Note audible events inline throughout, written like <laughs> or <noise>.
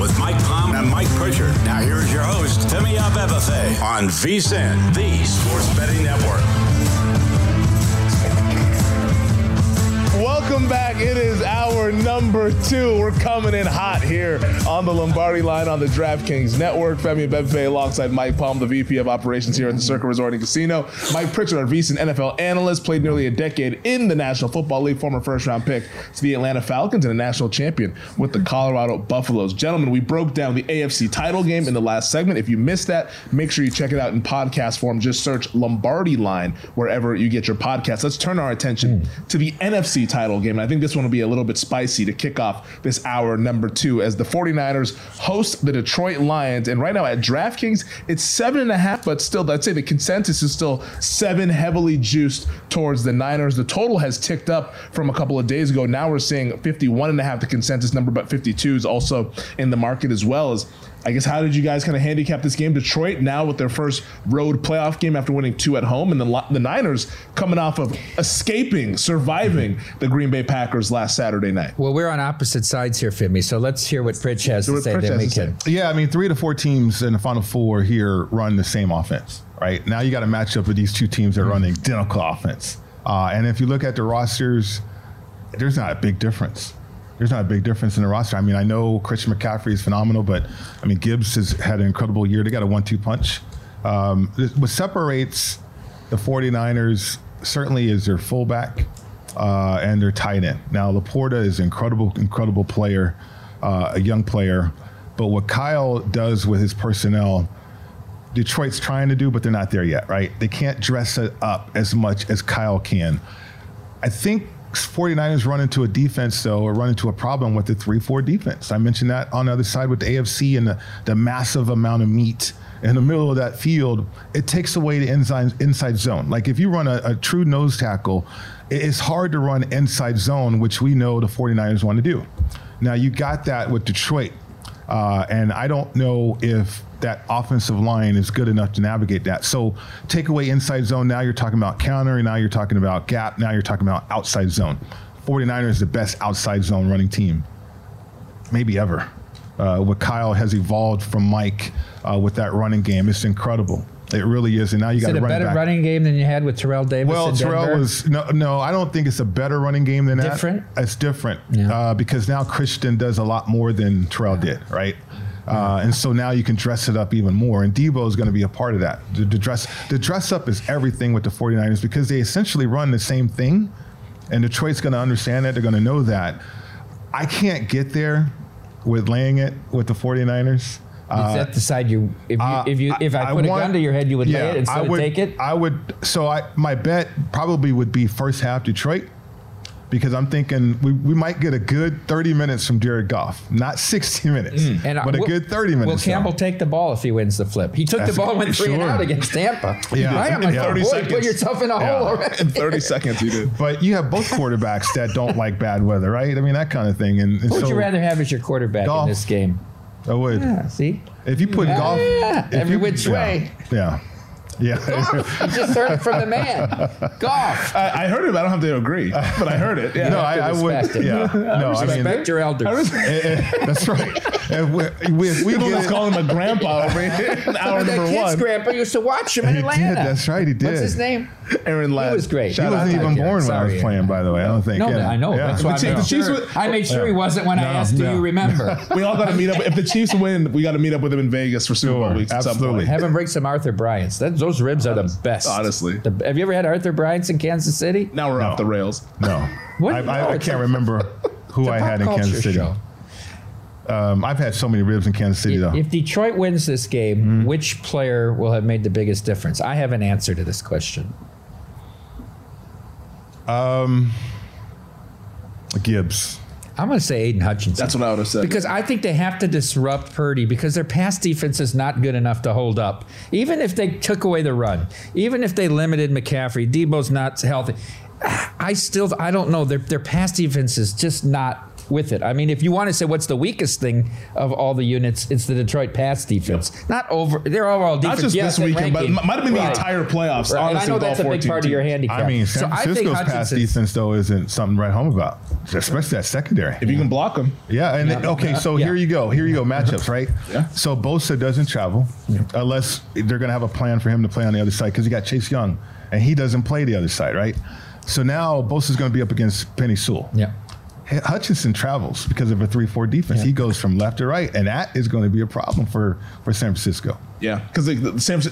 With Mike Palm and Mike Pritchard. Now here's your host, Femi Abebefe on VSIN, the Sports Betting Network. Welcome back. It is our number two. We're coming in hot here on the Lombardi line on the DraftKings Network. Femi Bebefe alongside Mike Palm, the VP of Operations here at the Circa Resort and Casino. Mike Pritchard, our recent NFL analyst, played nearly a decade in the National Football League, former first round pick to the Atlanta Falcons and a national champion with the Colorado Buffaloes. Gentlemen, we broke down the AFC title game in the last segment. If you missed that, make sure you check it out in podcast form. Just search Lombardi line wherever you get your podcast. Let's turn our attention hmm. to the NFC title game. And I think this one will be a little bit spicy to kick off this hour number two as the 49ers host the Detroit Lions. And right now at DraftKings, it's seven and a half, but still, I'd say the consensus is still seven heavily juiced towards the Niners. The total has ticked up from a couple of days ago. Now we're seeing 51 and a half, the consensus number, but 52 is also in the market as well as I guess how did you guys kind of handicap this game? Detroit now with their first road playoff game after winning two at home, and the the Niners coming off of escaping, surviving the Green Bay Packers last Saturday night. Well, we're on opposite sides here, Femi. So let's hear what Pritch has See to say. Pritch Then we can. Yeah, I mean, three to four teams in the final four here run the same offense, right? Now you got to match up with these two teams that run identical offense. Uh, and if you look at the rosters, there's not a big difference. There's not a big difference in the roster. I mean, I know Christian McCaffrey is phenomenal, but I mean, Gibbs has had an incredible year. They got a one-two punch. Um, what separates the 49ers certainly is their fullback uh, and their tight end. Now, LaPorta is an incredible, incredible player, uh, a young player. But what Kyle does with his personnel, Detroit's trying to do, but they're not there yet, right? They can't dress it up as much as Kyle can. I think 49ers run into a defense, though, or run into a problem with the 3 4 defense. I mentioned that on the other side with the AFC and the, the massive amount of meat in the middle of that field. It takes away the inside, inside zone. Like if you run a, a true nose tackle, it's hard to run inside zone, which we know the 49ers want to do. Now, you got that with Detroit. Uh, and I don't know if that offensive line is good enough to navigate that. So take away inside zone. Now you're talking about counter. Now you're talking about gap. Now you're talking about outside zone. 49ers is the best outside zone running team, maybe ever. Uh, what Kyle has evolved from Mike uh, with that running game, it's incredible. It really is. And now you got a run better back. running game than you had with Terrell Davis? Well, Terrell Denver? was no, no. I don't think it's a better running game than that. Different? It's different Yeah. uh, because now Christian does a lot more than Terrell did, right? Uh, and so now you can dress it up even more. And Deebo is going to be a part of that. The, the dress, the dress up is everything with the 49ers because they essentially run the same thing. And Detroit's going to understand that. They're going to know that. I can't get there with laying it with the 49ers. Is that the side you? If you, Uh, if you, if I, put a want- gun to your head, you would yeah, lay it instead I would, of take it. I would. So I, my bet probably would be first half Detroit, because I'm thinking we, we might get a good 30 minutes from Jared Goff, not 60 <laughs> minutes, And uh, but a will- good 30 minutes. Will Campbell him. take the ball if he wins the flip? He took That's- the ball and went three and out against Tampa. <laughs> Yeah. I'm like, In oh, boy, seconds. put yourself in a Yeah. hole <laughs> already. In 30 seconds, you did. But you have both quarterbacks that don't like bad weather, right? I mean that kind of thing. And, and Who would so you rather have as your quarterback Goff. in this game? I would. Yeah, see? If you put Yeah, Goff, if every you- which yeah, way. Yeah. Yeah. <laughs> You just heard it from the man. Goff. I, I heard it, but I don't have to agree. But I heard it. Yeah. no, I, I would. respect it. Yeah. <laughs> No, I mean, Respect your elders. eh, eh, that's right. If we, if we People get just it, him a grandpa over here. <laughs> Hour that number kid's one. grandpa used to watch him in He did, Atlanta. that's right, he did. What's his name? Aaron Ladd. He was great. he Shout out. wasn't even born when I was playing, by the way. I don't think. No, yeah. I know. Yeah. That's why I The Chiefs- made the Chiefs sure. I made sure he wasn't when I No, asked, "Do you remember?" We all got to meet up. If the Chiefs win, we got to meet up with him in Vegas for Super Bowl Sure, week. absolutely. point. Have him bring some Arthur Bryant's. That, those ribs are the best. honestly. The- have you ever had Arthur Bryant's in Kansas City? Now we're No. off the rails. No, What? I, I, No, I it's can't a- remember <laughs> who It's a I pop had in culture Kansas City. show. Um, I've had so many ribs in Kansas City, though. If Detroit wins this game, Mm-hmm. which player will have made the biggest difference? I have an answer to this question. Um Gibbs. I'm going to say Aidan Hutchinson. That's what I would have said. Because I think they have to disrupt Purdy because their pass defense is not good enough to hold up. Even if they took away the run, even if they limited McCaffrey, Deebo's not healthy. I still, I don't know. Their their pass defense is just not with it. I mean, if you want to say what's the weakest thing of all the units, it's the Detroit pass defense. Not over their overall not defense. Not just yes, this in weekend, ranking. but it might have been Right. the entire playoffs. Right. And I know that's a big 14 part of your teams. handicap. I mean, So San I think Francisco's pass defense though isn't something to write home about, especially that secondary. If you can block them, Yeah, and then- okay, so Yeah. here you go. Here you go. Matchups, right? Yeah. So Bosa doesn't travel unless they're going to have a plan for him to play on the other side because you got Chase Young, and he doesn't play the other side, right? So now Bosa's going to be up against Penei Sewell. Yeah. Hutchinson travels because of a three-four defense. He goes from left to right, and that is going to be a problem for for San Francisco. yeah, because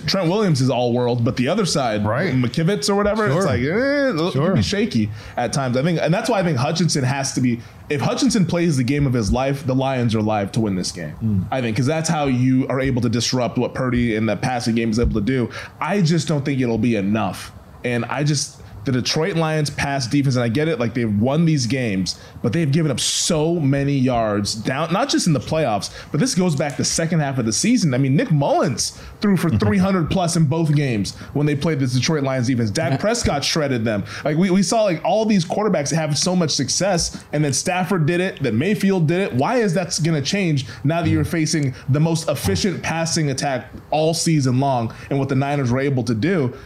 Trent Williams is all world, but the other side, Right. McKivitz or whatever, it's like eh, it'll Sure. be shaky at times. I think, and that's why I think Hutchinson has to be. If Hutchinson plays the game of his life, the Lions are live to win this game. Hmm. I think because that's how you are able to disrupt what Purdy in the passing game is able to do. I just don't think it'll be enough, and I just. The Detroit Lions pass defense, and I get it, like they've won these games, but they've given up so many yards down, not just in the playoffs, but this goes back the second half of the season. I mean, Nick Mullens threw for mm-hmm. 300 plus in both games when they played the Detroit Lions defense. Dak Prescott shredded them. Like we, we saw like all these quarterbacks have so much success, and then Stafford did it, then Mayfield did it. Why is that going to change now that you're mm-hmm. facing the most efficient passing attack all season long and what the Niners were able to do?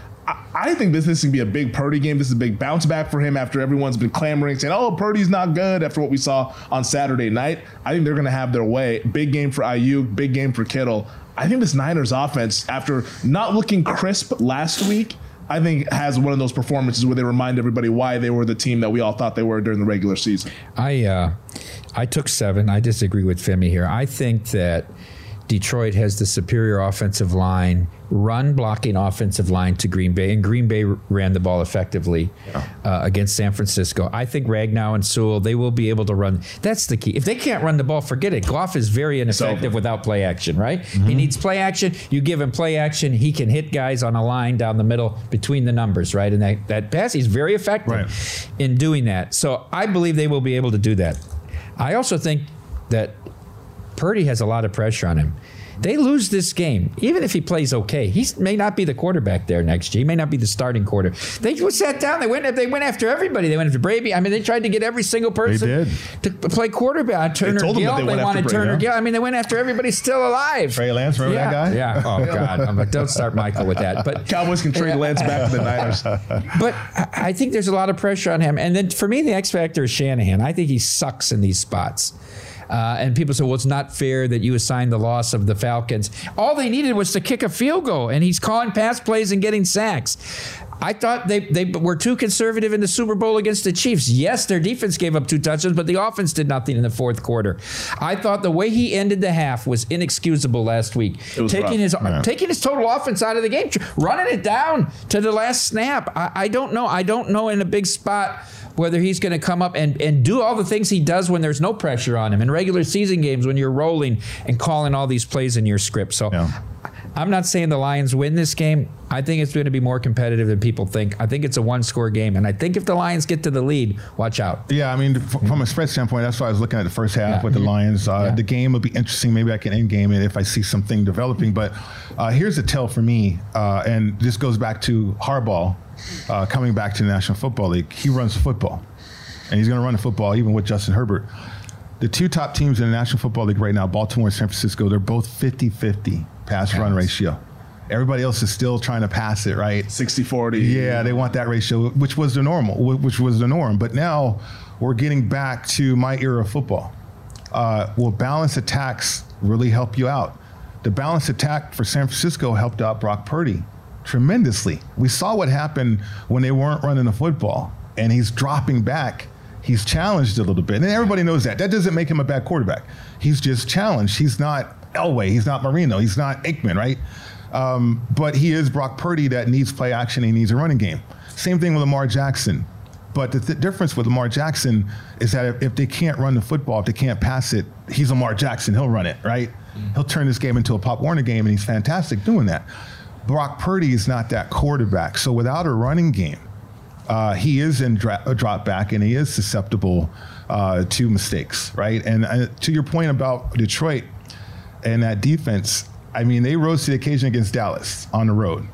I- think this, this is going to be a big Purdy game. This is a big bounce back for him after everyone's been clamoring, saying, oh, Purdy's not good after what we saw on Saturday night. I think they're going to have their way. Big game for Aiyuk. big game for Kittle. I think this Niners offense, after not looking crisp last week, I think has one of those performances where they remind everybody why they were the team that we all thought they were during the regular season. I uh, I took seven. I disagree with Femi here. I think that Detroit has the superior offensive line, run blocking offensive line to Green Bay, and Green Bay ran the ball effectively uh, against San Francisco. I think Ragnow and Sewell they will be able to run. That's the key. If they can't run the ball, forget it. Goff is very ineffective without play action. Right? He needs play action. You give him play action, he can hit guys on a line down the middle between the numbers. Right? And that that pass, he's very effective Right. in doing that. So I believe they will be able to do that. I also think that Purdy has a lot of pressure on him. They lose this game, even if he plays okay. He may not be the quarterback there next year. He may not be the starting quarter. They just sat down. They went. They went after everybody. They went after Brady. I mean, they tried to get every single person did. to play quarterback. Uh, Turner told them Gill. they They, went after wanted Brady, Turner yeah. Gill. I mean, they went after everybody still alive. Trey Lance, remember yeah, that guy? Yeah. Oh <laughs> God. I'm like, don't start Michael with that. But Cowboys can trade Lance back to the Niners. <laughs> but I I think there's a lot of pressure on him. And then for me, the X factor is Shanahan. I think he sucks in these spots. Uh, and people say, well, it's not fair that you assigned the loss of the Falcons. All they needed was to kick a field goal, and he's calling pass plays and getting sacks. I thought they, they were too conservative in the Super Bowl against the Chiefs. Yes, their defense gave up two touchdowns, but the offense did nothing in the fourth quarter. I thought the way he ended the half was inexcusable last week. Taking rough. his taking his total offense out of the game, running it down to the last snap. I, I don't know. I don't know in a big spot whether he's going to come up and, and do all the things he does when there's no pressure on him in regular season games when you're rolling and calling all these plays in your script. So Yeah. I'm not saying the Lions win this game. I think it's going to be more competitive than people think. I think it's a one score game. And I think if the Lions get to the lead, watch out. Yeah, I mean, f- from a spread standpoint, that's why I was looking at the first half Yeah. with the Lions. Uh, Yeah. The game will be interesting. Maybe I can end game it if I see something developing. But uh, here's a tell for me, uh, and this goes back to Harbaugh uh, coming back to the National Football League. He runs football, and he's going to run the football even with Justin Herbert. The two top teams in the National Football League right now, Baltimore and San Francisco, they're both 50 50 pass run ratio. Everybody else is still trying to pass it, right? 60 40. Yeah, they want that ratio, which was the normal, which was the norm. But now we're getting back to my era of football. Uh, will balanced attacks really help you out? The balanced attack for San Francisco helped out Brock Purdy tremendously. We saw what happened when they weren't running the football, and he's dropping back. He's challenged a little bit, and everybody knows that. That doesn't make him a bad quarterback. He's just challenged. He's not Elway. He's not Marino. He's not Aikman, right? Um, but he is Brock Purdy that needs play action. He needs a running game. Same thing with Lamar Jackson. But the th- difference with Lamar Jackson is that if, if they can't run the football, if they can't pass it, he's Lamar Jackson. He'll run it, right? He'll turn this game into a Pop Warner game, and he's fantastic doing that. Brock Purdy is not that quarterback. So without a running game, uh, he is in dra- a drop back and he is susceptible uh, to mistakes, right? And uh, to your point about Detroit and that defense, I mean, they rose to the occasion against Dallas on the road.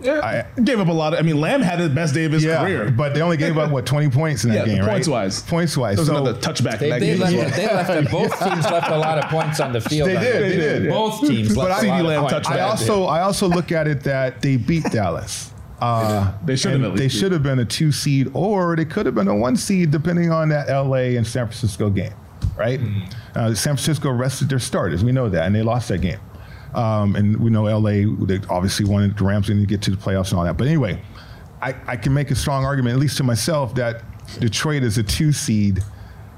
Yeah, gave up a lot of. I mean, Lamb had the best day of his career. but they only gave up what twenty points in that <laughs> Yeah, game, right? points-wise. Points wise. So another touchback They, in that they game. as left, well. they left both <laughs> teams left a lot of points on the field. They did, that. they did. Both teams But left I- a lot Lamb of points. I also I also look at it that they beat Dallas. Uh, They should have and at least They should have been a two seed, or they could have been a one seed, depending on that L.A. and San Francisco game, right? Mm-hmm. Uh, San Francisco rested their starters. We know that, and they lost that game. Um, and we know L.A. They obviously wanted the Rams to get to the playoffs and all that. But anyway, I, I can make a strong argument, at least to myself, that Detroit is a two seed,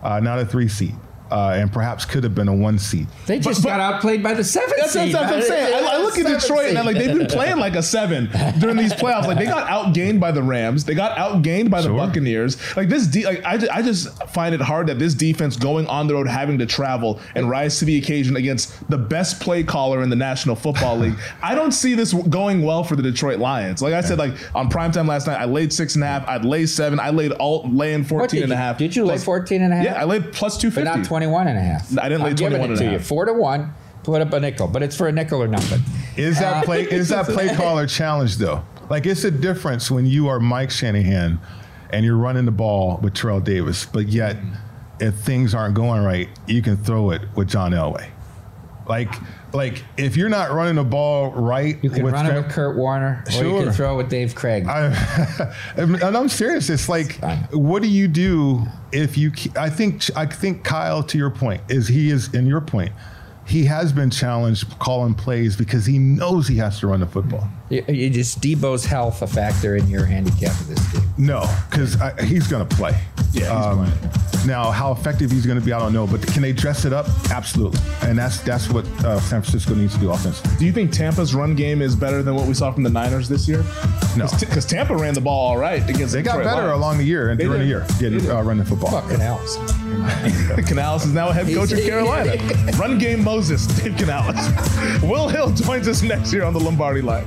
uh, not a three seed, uh, and perhaps could have been a one seed. They just But- got outplayed by the seven That's, seed. that's what I'm saying. I, I look at Detroit and I'm like, they've been playing like a seven during these playoffs. Like they got outgained by the Rams, they got outgained by the Sure. Buccaneers. Like this, de- like I, I just find it hard that this defense going on the road, having to travel and rise to the occasion against the best play caller in the National Football <laughs> League. I don't see this going well for the Detroit Lions. Like I said, like on primetime last night, I laid six and a half. I'd lay seven. I laid all laying 14 did and a half. Did you lay Plus- 14 and a half? Yeah, I laid plus But 250. Not 21 and a half. I didn't lay I'm giving 21 it and to you. half. Four to one. Put up a nickel, but it's for a nickel or nothing. Is that uh, play <laughs> is that play caller challenge though? Like it's a difference when you are Mike Shanahan and you're running the ball with Terrell Davis, but yet if things aren't going right, you can throw it with John Elway. Like like if you're not running the ball right, You can with run it with Kurt Warner, or you can throw it with Dave Krieg. I, <laughs> and I'm serious. It's like, what do you do if you? I think I think Kyle, to your point, is he is in your point. He has been challenged calling plays because he knows he has to run the football. You, you just Deebo's health a factor in your handicap of this game. No, because he's going to play. Yeah, he's Now, how effective he's going to be, I don't know. But can they dress it up? Absolutely. And that's that's what uh, San Francisco needs to do offensively. Do you think Tampa's run game is better than what we saw from the Niners this year? No. because Tampa ran the ball all right against. They the got Detroit better Lions. along the year and during the year, They getting uh, running the football. Fucking <laughs> else. Canales is now a head coach of Carolina. Run game Moses, Dave Canales. <laughs> Will Hill joins us next year on the Lombardi line.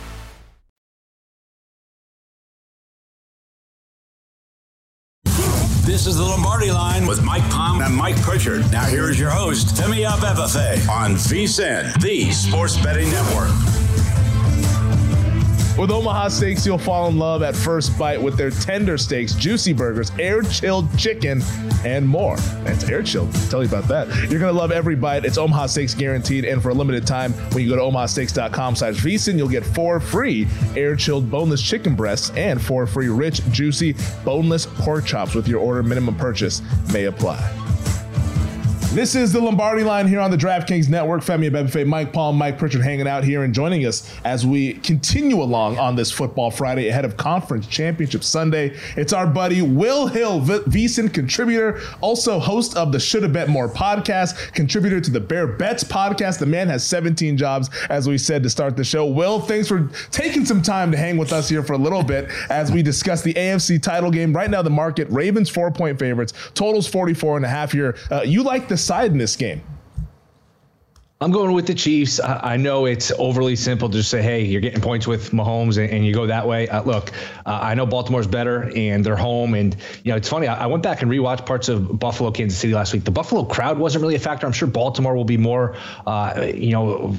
This is the Lombardi line with Mike Palm and Mike Pritchard. Now here is your host, Femi Abebefe on VSIN, the Sports Betting Network. With Omaha Steaks, you'll fall in love at first bite with their tender steaks, juicy burgers, air chilled chicken, and more. That's air chilled. Tell you about that. You're gonna love every bite. It's Omaha Steaks guaranteed, and for a limited time, when you go to omahasteaks.com/vsin, you'll get four free air chilled boneless chicken breasts and four free rich, juicy, boneless pork chops with your order. Minimum purchase may apply. This is the Lombardi line here on the DraftKings Network. Femi Abebefe, Mike Palm, Mike Pritchard hanging out here and joining us as we continue along on this Football Friday ahead of Conference Championship Sunday. It's our buddy Will Hill, v- VSIN contributor, also host of the Shoulda Bet More podcast, contributor to the Bear Bets podcast. The man has 17 jobs, as we said to start the show. Will, thanks for taking some time to hang with us here for a little bit as we discuss the AFC title game. Right now, the market, Ravens four point favorites, totals 44 and a half here. Uh, you like the side in this game? I'm going with the Chiefs. I, know it's overly simple to just say, hey, you're getting points with Mahomes and, and you go that way. Uh, look, uh, I know Baltimore's better and they're home. And, you know, it's funny. I, I, went back and rewatched parts of Buffalo, Kansas City last week. The Buffalo crowd wasn't really a factor. I'm sure Baltimore will be more, uh, you know,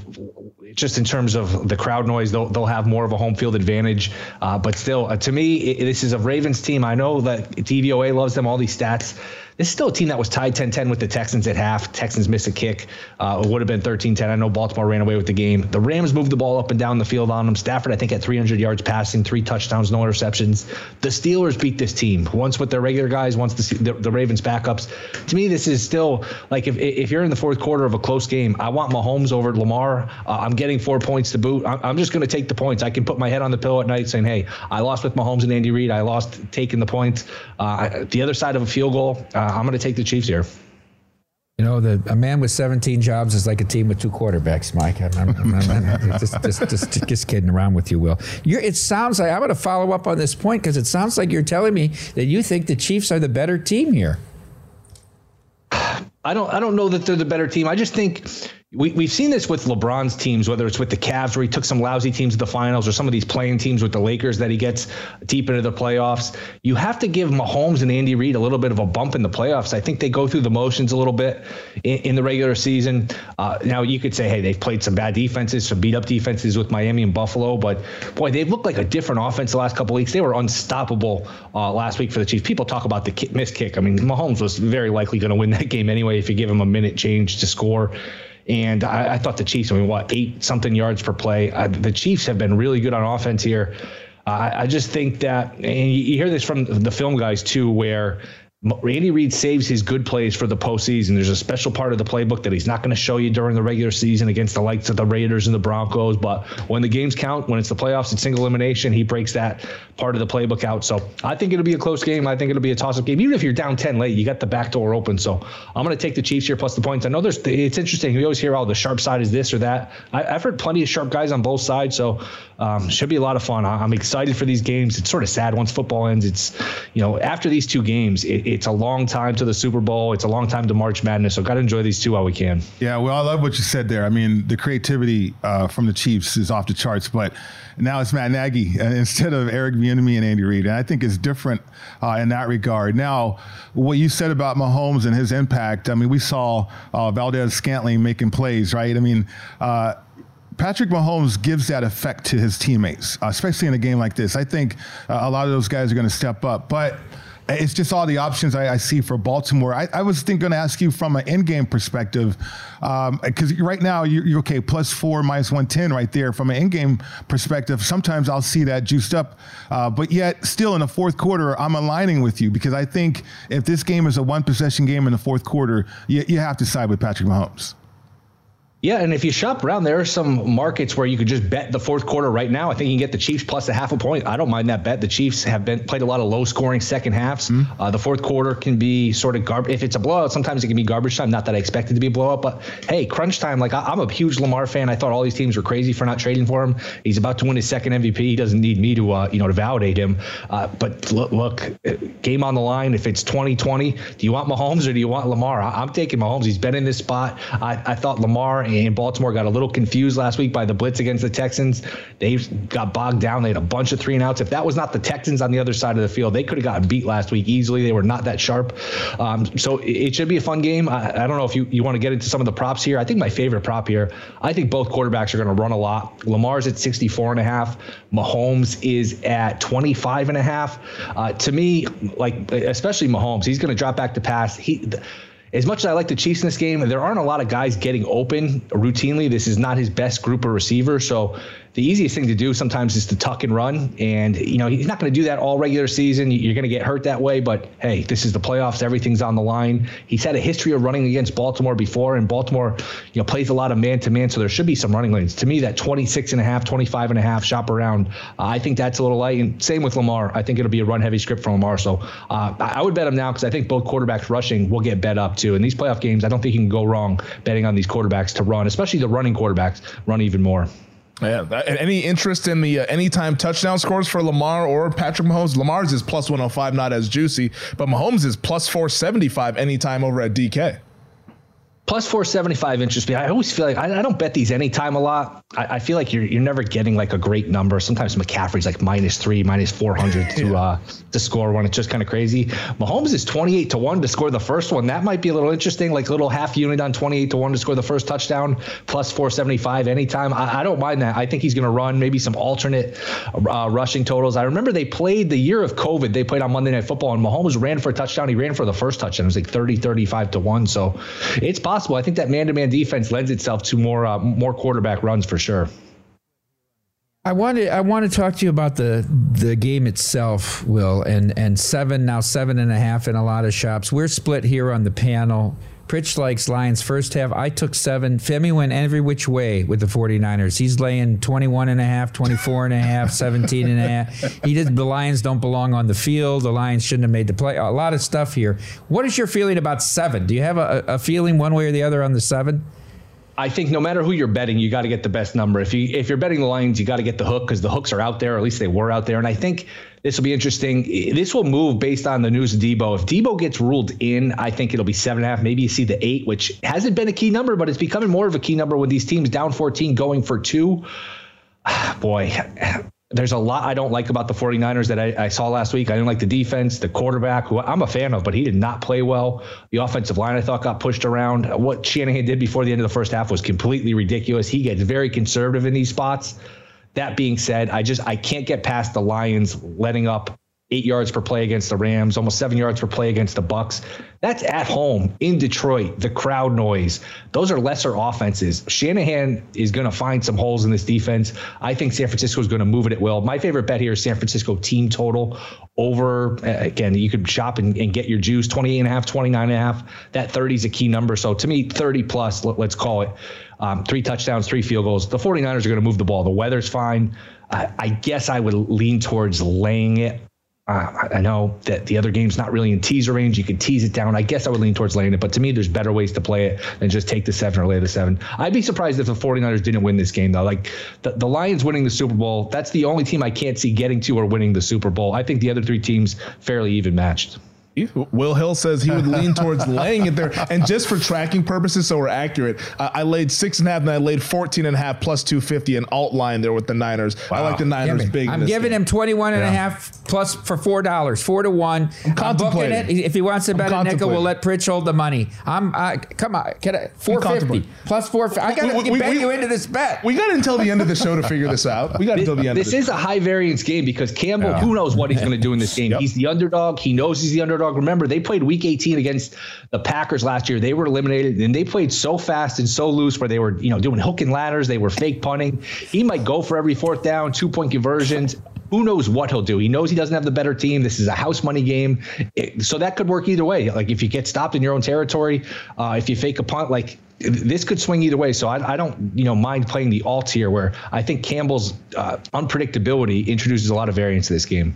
just in terms of the crowd noise, they'll, they'll have more of a home field advantage. Uh, but still, uh, to me, it, this is a Ravens team. I know that DVOA loves them, all these stats. This is still a team that was tied 10-10 with the Texans at half. Texans missed a kick. Uh, it would have been 13-10. I know Baltimore ran away with the game. The Rams moved the ball up and down the field on them. Stafford, I think, had 300 yards passing, three touchdowns, no interceptions. The Steelers beat this team once with their regular guys, once the, the, the Ravens backups. To me, this is still like if, if you're in the fourth quarter of a close game, I want Mahomes over Lamar. Uh, I'm getting four points to boot. I'm, I'm just going to take the points. I can put my head on the pillow at night saying, hey, I lost with Mahomes and Andy Reid. I lost taking the points. Uh, the other side of a field goal, uh, Uh, I'm going to take the Chiefs here. You know, the, a man with 17 jobs is like a team with two quarterbacks, Mike. I'm, I'm, I'm, just, just, just, just, kidding around with you, Will. You're, it sounds like I'm going to follow up on this point because it sounds like you're telling me that you think the Chiefs are the better team here. I don't. I don't know that they're the better team. I just think we, we've seen this with LeBron's teams, whether it's with the Cavs, where he took some lousy teams to the finals, or some of these playing teams with the Lakers that he gets deep into the playoffs. You have to give Mahomes and Andy Reid a little bit of a bump in the playoffs. I think they go through the motions a little bit in, in the regular season. Uh, now, you could say, hey, they've played some bad defenses, some beat up defenses with Miami and Buffalo, but boy, they've looked like a different offense the last couple weeks. They were unstoppable uh, last week for the Chiefs. People talk about the kick, missed kick. I mean, Mahomes was very likely going to win that <laughs> game anyway if you give him a minute change to score. And I, I, thought the Chiefs, I mean, what, eight something yards per play? Uh, the Chiefs have been really good on offense here. I just think that, and you hear this from the film guys too, where Andy Reid saves his good plays for the postseason. There's a special part of the playbook that he's not going to show you during the regular season against the likes of the Raiders and the Broncos. But when the games count, when it's the playoffs, it's single elimination, he breaks that part of the playbook out. So I think it'll be a close game. I think it'll be a toss-up game. Even if you're down 10 late, you got the back door open. So I'm going to take the Chiefs here plus the points. I know there's it's interesting. We always hear, oh, the sharp side is this or that. I, have heard plenty of sharp guys on both sides. So um, should be a lot of fun. I'm excited for these games. It's sort of sad once football ends. It's, you know, after these two games, it, it's a long time to the Super Bowl. It's a long time to March Madness. So got to enjoy these two while we can. Yeah, well, I love what you said there. I mean, the creativity uh, from the Chiefs is off the charts, but now it's Matt Nagy uh, instead of Eric Bieniemy and Andy Reid, and I think it's different uh, in that regard. Now, what you said about Mahomes and his impact. I mean, we saw uh, Valdes-Scantling making plays, right? I mean. Uh, Patrick Mahomes gives that effect to his teammates, especially in a game like this. I think uh, a lot of those guys are going to step up, but it's just all the options I, I see for Baltimore. I, I was going to ask you from an in-game perspective, because um, right now you're, you're, okay plus four minus one ten right there from an in-game perspective. Sometimes I'll see that juiced up, uh, but yet still in the fourth quarter I'm aligning with you because I think if this game is a one possession game in the fourth quarter, you, you have to side with Patrick Mahomes. Yeah, and if you shop around, there are some markets where you could just bet the fourth quarter right now. I think you can get the Chiefs plus a half a point. I don't mind that bet. The Chiefs have been played a lot of low scoring second halves. Mm-hmm. Uh, the fourth quarter can be sort of garbage. If it's a blowout, sometimes it can be garbage time. Not that I expect it to be a blowout, but hey, crunch time. Like I, am a huge Lamar fan. I thought all these teams were crazy for not trading for him. He's about to win his second MVP. He doesn't need me to uh, you know to validate him. Uh, but look, look, game on the line. If it's 2020, do you want Mahomes or do you want Lamar? I, am taking Mahomes. He's been in this spot. I, I thought Lamar and Baltimore got a little confused last week by the blitz against the Texans. They got bogged down. They had a bunch of three and outs. If that was not the Texans on the other side of the field, they could have gotten beat last week easily. They were not that sharp. Um, so it should be a fun game. I, I don't know if you, you want to get into some of the props here. I think my favorite prop here, I think both quarterbacks are going to run a lot. Lamar's at 64 and a half. Mahomes is at 25 and a half. Uh, to me, like especially Mahomes, he's going to drop back to pass. He as much as I like the Chiefs in this game, there aren't a lot of guys getting open routinely. This is not his best group of receivers. So the easiest thing to do sometimes is to tuck and run. And, you know, he's not going to do that all regular season. You're going to get hurt that way. But hey, this is the playoffs. Everything's on the line. He's had a history of running against Baltimore before, and Baltimore, you know, plays a lot of man to man. So there should be some running lanes. To me, that 26 and a half, 25 and a half shop around, uh, I think that's a little light. And same with Lamar. I think it'll be a run heavy script for Lamar. So uh, I would bet him now because I think both quarterbacks rushing will get bet up too. In these playoff games, I don't think you can go wrong betting on these quarterbacks to run, especially the running quarterbacks run even more. Yeah. Any interest in the uh, anytime touchdown scores for Lamar or Patrick Mahomes? Lamar's is plus 105, not as juicy, but Mahomes is plus 475 anytime over at DK. Plus 475 interests me. I always feel like I, I don't bet these anytime a lot. I, I, feel like you're you're never getting like a great number. Sometimes McCaffrey's like minus three, minus 400 to yeah. <laughs> uh, to score one. It's just kind of crazy. Mahomes is 28 to one to score the first one. That might be a little interesting, like a little half unit on 28 to one to score the first touchdown. Plus 475 anytime. I, I don't mind that. I think he's going to run maybe some alternate uh, rushing totals. I remember they played the year of COVID. They played on Monday Night Football, and Mahomes ran for a touchdown. He ran for the first touchdown. It was like 30, 35 to one. So it's possible possible. I think that man-to-man defense lends itself to more uh, more quarterback runs for sure. I want to I want to talk to you about the the game itself, Will, and and seven now seven and a half in a lot of shops. We're split here on the panel. Pritch likes Lions first half. I took seven. Femi went every which way with the 49ers. He's laying 21 and a half, 24 and a half, <laughs> 17 and a half. He did the Lions don't belong on the field. The Lions shouldn't have made the play. A lot of stuff here. What is your feeling about seven? Do you have a, a feeling one way or the other on the seven? I think no matter who you're betting, you got to get the best number. If you if you're betting the Lions, you got to get the hook because the hooks are out there, or at least they were out there. And I think this will be interesting. This will move based on the news of Deebo. If Deebo gets ruled in, I think it'll be seven and a half. Maybe you see the eight, which hasn't been a key number, but it's becoming more of a key number with these teams down 14 going for two. <sighs> Boy, there's a lot I don't like about the 49ers that I, I, saw last week. I didn't like the defense, the quarterback, who I'm a fan of, but he did not play well. The offensive line, I thought, got pushed around. What Shanahan did before the end of the first half was completely ridiculous. He gets very conservative in these spots. That being said, I just I can't get past the Lions letting up eight yards per play against the Rams, almost seven yards per play against the Bucks. That's at home in Detroit. The crowd noise; those are lesser offenses. Shanahan is going to find some holes in this defense. I think San Francisco is going to move it at will. My favorite bet here is San Francisco team total over. Uh, again, you could shop and, and get your juice 28 and a half, 29 and a half. That 30 is a key number. So to me, 30 plus. Let, let's call it. Um, three touchdowns, three field goals. The 49ers are going to move the ball. The weather's fine. I, I guess I would lean towards laying it. Uh, I know that the other game's not really in teaser range. You can tease it down. I guess I would lean towards laying it, but to me, there's better ways to play it than just take the seven or lay the seven. I'd be surprised if the 49ers didn't win this game, though. Like the, the Lions winning the Super Bowl, that's the only team I can't see getting to or winning the Super Bowl. I think the other three teams fairly even matched. Will Hill says he would lean towards <laughs> laying it there. And just for tracking purposes, so we're accurate, uh, I laid six and a half and I laid 14 and a half plus 250 and alt line there with the Niners. Wow. I like the Niners big. I'm giving game. him 21 and yeah. a half plus for $4, 4 to 1. I'm, I'm booking it. If he wants to bet a nickel, we'll let Pritch hold the money. I'm, uh, come on, get it. 450 plus 450. I got to bet you into this bet. We got until the end of the show to figure this out. We got until the end This is show. a high variance game because Campbell, yeah. who knows what he's going to do in this game. Yep. He's the underdog. He knows he's the underdog. Remember, they played played week 18 against the Packers last year. They were eliminated and they played so fast and so loose where they were, you know, doing hook and ladders. They were fake punting. He might go for every fourth down, two point conversions. Who knows what he'll do? He knows he doesn't have the better team. This is a house money game. It, so that could work either way. Like if you get stopped in your own territory, uh, if you fake a punt, like this could swing either way. So I, I don't, you know, mind playing the alt here, where I think Campbell's uh, unpredictability introduces a lot of variance to this game.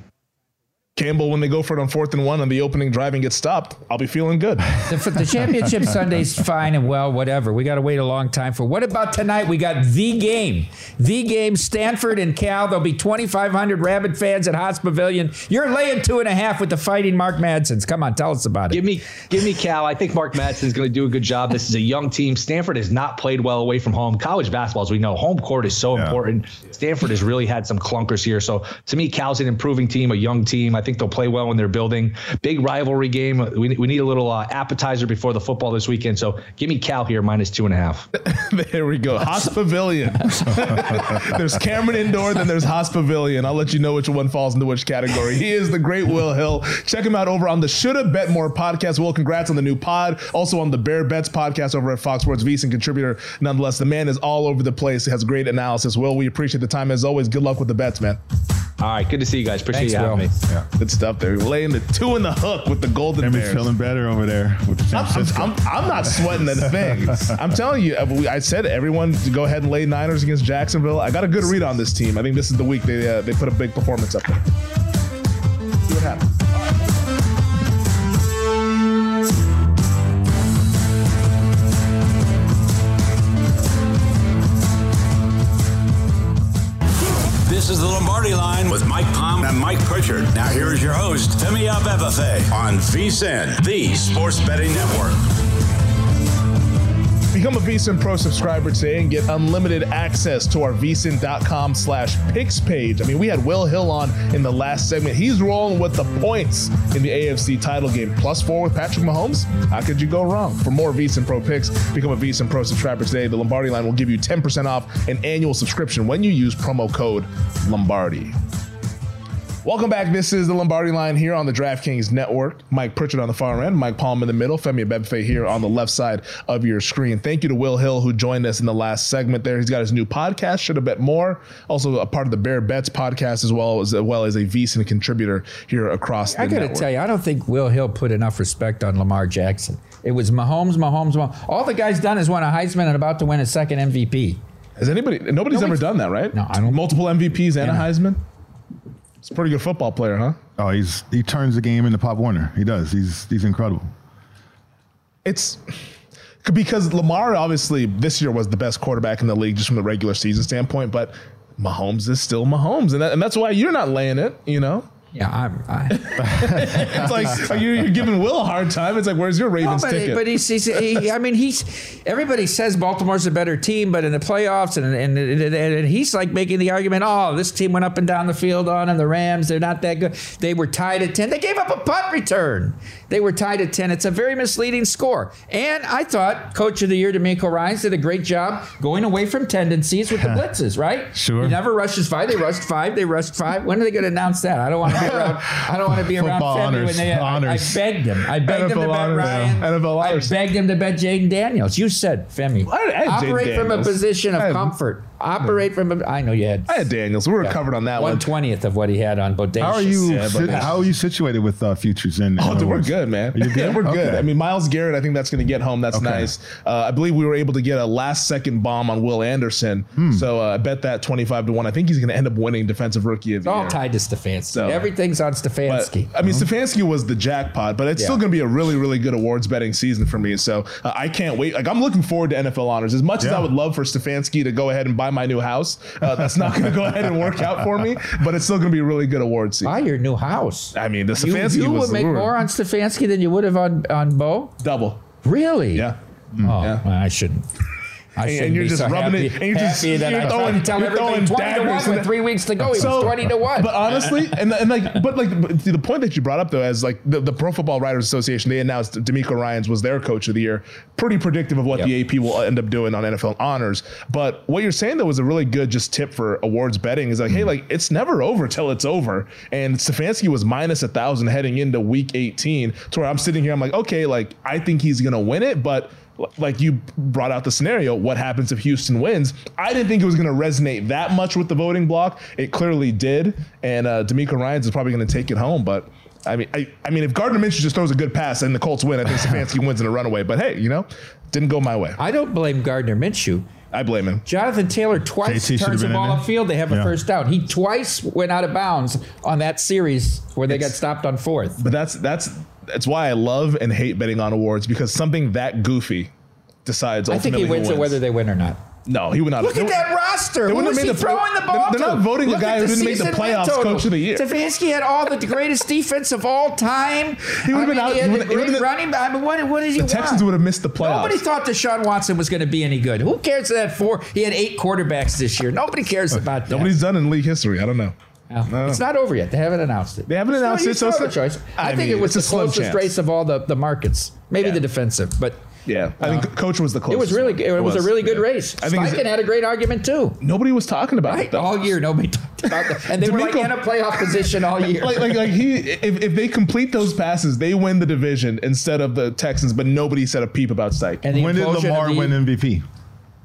Campbell, when they go for it on fourth and one on the opening drive and get stopped, I'll be feeling good. The, the championship <laughs> Sunday's fine and well, whatever. We got to wait a long time for. What about tonight? We got the game, the game. Stanford and Cal. There'll be 2,500 rabid fans at Haas Pavilion. You're laying two and a half with the fighting Mark Madsen's. Come on, tell us about it. Give me, give me Cal. I think Mark Madsen's going to do a good job. This is a young team. Stanford has not played well away from home. College basketball, as we know, home court is so yeah. important. Stanford has really had some clunkers here. So to me, Cal's an improving team, a young team. I think they'll play well when they're building. Big rivalry game. We, we need a little uh, appetizer before the football this weekend. So give me Cal here minus two and a half. <laughs> there we go. Haas Pavilion. <laughs> there's Cameron Indoor, then there's Haas Pavilion. I'll let you know which one falls into which category. He is the great Will Hill. Check him out over on the Shoulda Bet More podcast. Will, congrats on the new pod. Also on the Bear Bets podcast over at Fox Sports VSiN contributor. Nonetheless, the man is all over the place. He has great analysis. Will, we appreciate the time as always. Good luck with the bets, man. All right, good to see you guys. Appreciate Thanks, you having Will. me. Yeah. Good stuff there. Laying the two in the hook with the Golden and Bears. feeling better over there with the I'm, I'm, I'm, I'm, not sweating the <laughs> thing. I'm telling you, I said everyone to go ahead and lay Niners against Jacksonville. I got a good read on this team. I think this is the week they uh, they put a big performance up there. See what happens. With Mike Palm and Mike Pritchard. Now here is your host, Femi Abebefe on VSiN, the Sports Betting Network. Become a VSiN Pro subscriber today and get unlimited access to our VSiN.com slash picks page. I mean, we had Will Hill on in the last segment. He's rolling with the points in the AFC title game. Plus four with Patrick Mahomes. How could you go wrong? For more VSiN Pro picks, become a VSiN Pro subscriber today. The Lombardi line will give you 10% off an annual subscription when you use promo code Lombardi. Welcome back. This is the Lombardi line here on the DraftKings Network. Mike Pritchard on the far end, Mike Palm in the middle, Femi Abebefe here on the left side of your screen. Thank you to Will Hill who joined us in the last segment there. He's got his new podcast, Should Have Bet More, also a part of the Bear Bets podcast as well as, as well as a VSiN contributor here across the I got to tell you, I don't think Will Hill put enough respect on Lamar Jackson. It was Mahomes, Mahomes, Mahomes. All the guy's done is won a Heisman and about to win a second MVP. Has anybody? Nobody's, nobody's ever done that, right? No, I don't. Multiple MVPs and yeah. a Heisman. He's a pretty good football player, huh? Oh, he's he turns the game into Pop Warner. He does. He's he's incredible. It's because Lamar obviously this year was the best quarterback in the league just from the regular season standpoint, but Mahomes is still Mahomes, and that, and that's why you're not laying it, you know. Yeah, I'm. I, <laughs> it's like <laughs> you, are giving Will a hard time. It's like, where's your Ravens no, but, ticket? But he's, he's he, I mean, he's. Everybody says Baltimore's a better team, but in the playoffs, and and, and and, he's like making the argument, oh, this team went up and down the field on, and the Rams, they're not that good. They were tied at ten. They gave up a punt return. They were tied at ten. It's a very misleading score. And I thought Coach of the Year DeMeco Ryans did a great job going away from tendencies with the <laughs> blitzes. Right? Sure. He never rushes five. They rushed five. They rushed five. When are they going to announce that? I don't want to be <laughs> around. I don't want to be around Femi when they. I, I, begged him. I begged NFL him to bet honors, Ryan. NFL I begged him to bet Jayden Daniels. You said Femi. I, I operate from a position of comfort. Operate from. A, I know you had. I had Daniels. We were yeah, covered on that one. One twentieth of what he had on Bodacious. How are you? Yeah, how are you situated with uh, futures in? Oh, dude, we're good, man. Good? yeah, <laughs> we're good. I mean, Myles Garrett. I think that's going to get home. That's okay. nice. Uh, I believe we were able to get a last second bomb on Will Anderson. Hmm. So uh, I bet that twenty five to one. I think he's going to end up winning defensive rookie of the it's year. All tied to Stefanski. So, Everything's on Stefanski. But, I mean, mm-hmm. Stefanski was the jackpot, but it's yeah. still going to be a really, really good awards betting season for me. So uh, I can't wait. Like I'm looking forward to NFL honors as much as I would love for Stefanski to go ahead and buy my new house. Uh, that's not going to go ahead and work out for me, but it's still going to be a really good award season. Buy your new house. I mean, the Stefanski you, you would make more on Stefanski than you would have on on Bo. Double. Really? Yeah. Oh, yeah. I shouldn't. I and you're just so rubbing happy, it, and you're just you're throwing, tell you're throwing 20 to 1 with three weeks to go. He so, was 20 to 1. But honestly, and, and like, but like, but the point that you brought up though, as like the, the Pro Football Writers Association, they announced DeMeco Ryans was their coach of the year. Pretty predictive of what yep. the AP will end up doing on NFL honors. But what you're saying though was a really good just tip for awards betting is like, mm-hmm. hey, like it's never over till it's over. And Stefanski was minus a thousand heading into week 18 to where I'm sitting here, I'm like, okay, like I think he's gonna win it, but like you brought out the scenario, what happens if Houston wins? I didn't think it was going to resonate that much with the voting block. It clearly did, and uh, DeMeco Ryans is probably going to take it home. But I mean, I, I mean, if Gardner Minshew just throws a good pass and the Colts win, I think Stefanski <laughs> wins in a runaway. But hey, you know, didn't go my way. I don't blame Gardner Minshew. I blame him. Jonathan Taylor twice JT turns the ball there. upfield. They have a first down. He twice went out of bounds on that series where they got stopped on fourth. But that's that's that's why I love and hate betting on awards because something that goofy decides. I think he ultimately wins it whether they win or not. No, he would not. Look they at that roster. they Who wouldn't is have he made the- throwing the ball they're to? not voting the Look guy who didn't make the playoffs coach of the year. Stefanski had all the greatest defense of all time. He would've I been mean, out- He he had would've- a he great running back. I mean, what, what did you The Texans would have missed the playoffs. Nobody thought Deshaun Watson was going to be any good. Who cares that four? He had eight quarterbacks this year. Nobody cares uh, about that. Nobody's done in league history. I don't know. No. It's not over yet. They haven't announced it. They haven't So announced you it, so it's have a a- choice. I I, think mean, it was the closest chance. race of all the, the markets. Maybe Yeah. the defensive, but Yeah, I think Coach was the closest. it was really one. it, was, a really good yeah. race. I think it's- Steichen had a great argument too. nobody was talking about Right, it though. all year nobody talked about that, <laughs> and they were like in a playoff position all year. like, like, like he, if, if they complete those passes, they win the division instead of the Texans. But nobody said a peep about Stike. and When did Lamar the- win MVP?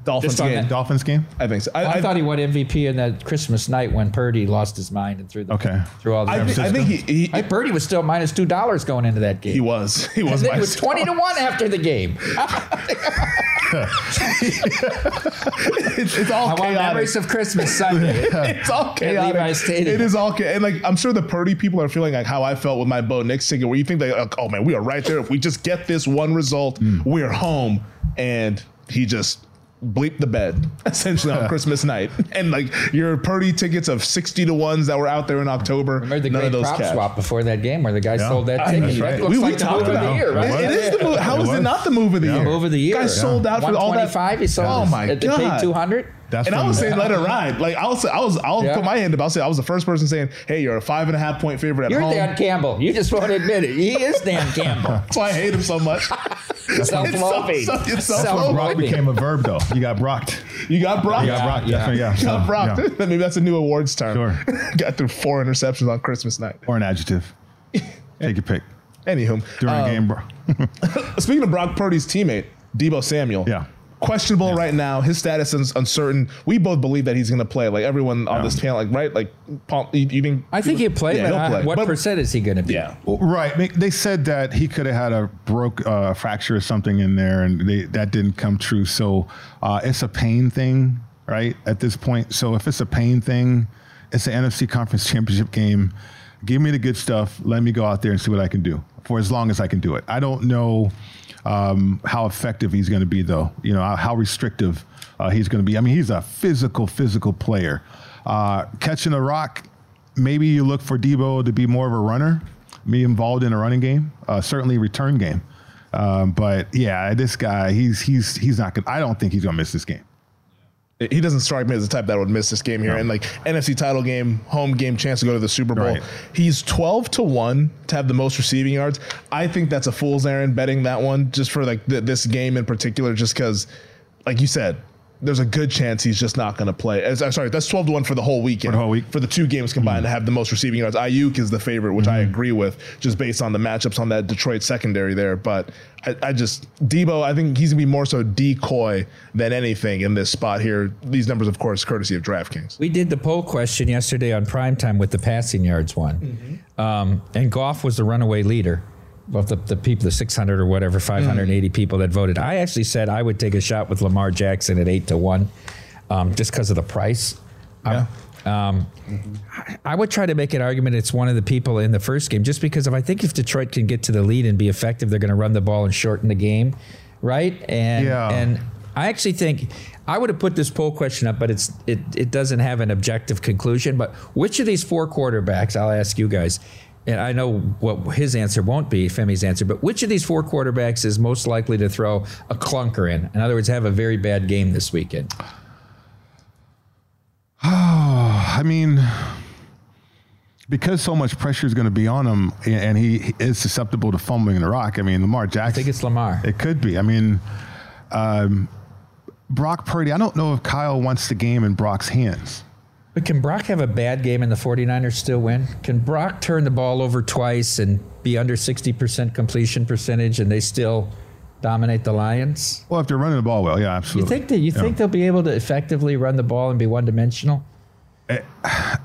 Dolphins game. that- Dolphins game? I think so. I, I, I, thought he won MVP in that Christmas night when Purdy lost his mind and threw the Okay. threw all the. I, think, I think he, he, Hey, Purdy was still minus two dollars going into that game. he was. He was. then it was twenty to one after the game. <laughs> It's, it's all I want chaotic. memories of Christmas Sunday. <laughs> it's all chaotic. It is all chaotic. And like I'm sure the Purdy people are feeling like how I felt with my Bo Nix ticket, where you think they, like, oh man, we are right there. If we just get this one result, mm. we're home. And he just bleeped the bed <laughs> essentially on Christmas night. And like your Purdy tickets of sixty to ones that were out there in October, Remember the none of those prop cashed. swap before that game where the guy Yeah. sold that I- ticket. that's That right. looks We, we like the talked move of about the year, it. It is the move. How It is it not the move of the Yeah. year? Move of the year. Guys sold out for all that. 125. He sold. Oh his- my they god! paid 200. That's and I from- was saying let it <laughs> ride. Like I was, I was, I'll Yeah. put my hand up. I'll say I was the first person saying, "Hey, you're a five and a half point favorite at You're home." Dan Campbell. You just won't admit it. He is Dan Campbell. <laughs> That's why I hate him so much. Self-loathing. so- it's so- Self-loathing. Brock became a verb though. You got brocked. You got Brock. You got brocked. Yeah, yeah. You got So, Brock. yeah. <laughs> Maybe that's a new awards term. Sure. got through four interceptions on Christmas night. Or an adjective. Take your pick. Anywho, During um, a game, bro. Speaking of Brock Purdy's teammate, Deebo Samuel. Yeah. Questionable right now. His status is uncertain. We both believe that he's going to play. Like everyone on Yeah. this panel, like right, like Paul, you, you think? I think he'll play, Yeah, but he'll play. what But- percent is he going to be? Yeah. Right. They- They said that he could have had a broke uh, fracture or something in there, and they, that didn't come true. So uh, it's a pain thing, right? At this point, so if it's a pain thing, it's an NFC Conference Championship game. Give me the good stuff. Let me go out there and see what I can do for as long as I can do it. I don't know um, how effective he's going to be, though. You know how, restrictive uh, he's going to be. I mean, he's a physical, physical player. Uh, catching a rock, maybe you look for Deebo to be more of a runner, be involved in a running game, uh, certainly return game. Um, but yeah, this guy, he's he's he's not good. I don't think he's gonna miss this game. He doesn't strike me as the type that would miss this game here. And like NFC title game, home game, chance to go to the Super Bowl. Right. He's 12 to 1 to have the most receiving yards. I think that's a fool's errand betting that one just for like th- this game in particular, just because, like you said, there's a good chance he's just not going to play. As, I'm sorry, that's 12 to 1 for the whole weekend. For the whole week. For the two games combined to have the most receiving yards. Aiyuk is the favorite, which I agree with, just based on the matchups on that Detroit secondary there. But I, I just, Deebo, I think he's going to be more so decoy than anything in this spot here. These numbers, of course, courtesy of DraftKings. We did the poll question yesterday on primetime with the passing yards one. Um, and Goff was the runaway leader of the, the people, the 600 or whatever, 580 people that voted. I actually said I would take a shot with Lamar Jackson at 8 to 1 um, just because of the price. Yeah. Um, I- I would try to make an argument it's one of the people in the first game, just because if I think if Detroit can get to the lead and be effective, they're going to run the ball and shorten the game, right? And Yeah. and I actually think I would have put this poll question up, but it's it it doesn't have an objective conclusion. But which of these four quarterbacks? I'll ask you guys. And I know what his answer won't be, Femi's answer, but which of these four quarterbacks is most likely to throw a clunker in? In other words, have a very bad game this weekend. <sighs> I mean, because so much pressure is going to be on him, and he is susceptible to fumbling the rock. I mean, Lamar Jackson. I think it's Lamar. It could be. I mean, um, Brock Purdy. I don't know if Kyle wants the game in Brock's hands. But can Brock have a bad game and the 49ers still win? Can Brock turn the ball over twice and be under 60% completion percentage and they still dominate the Lions? Well, if they're running the ball well, yeah, absolutely. You think that you Yeah. think they'll be able to effectively run the ball and be one dimensional?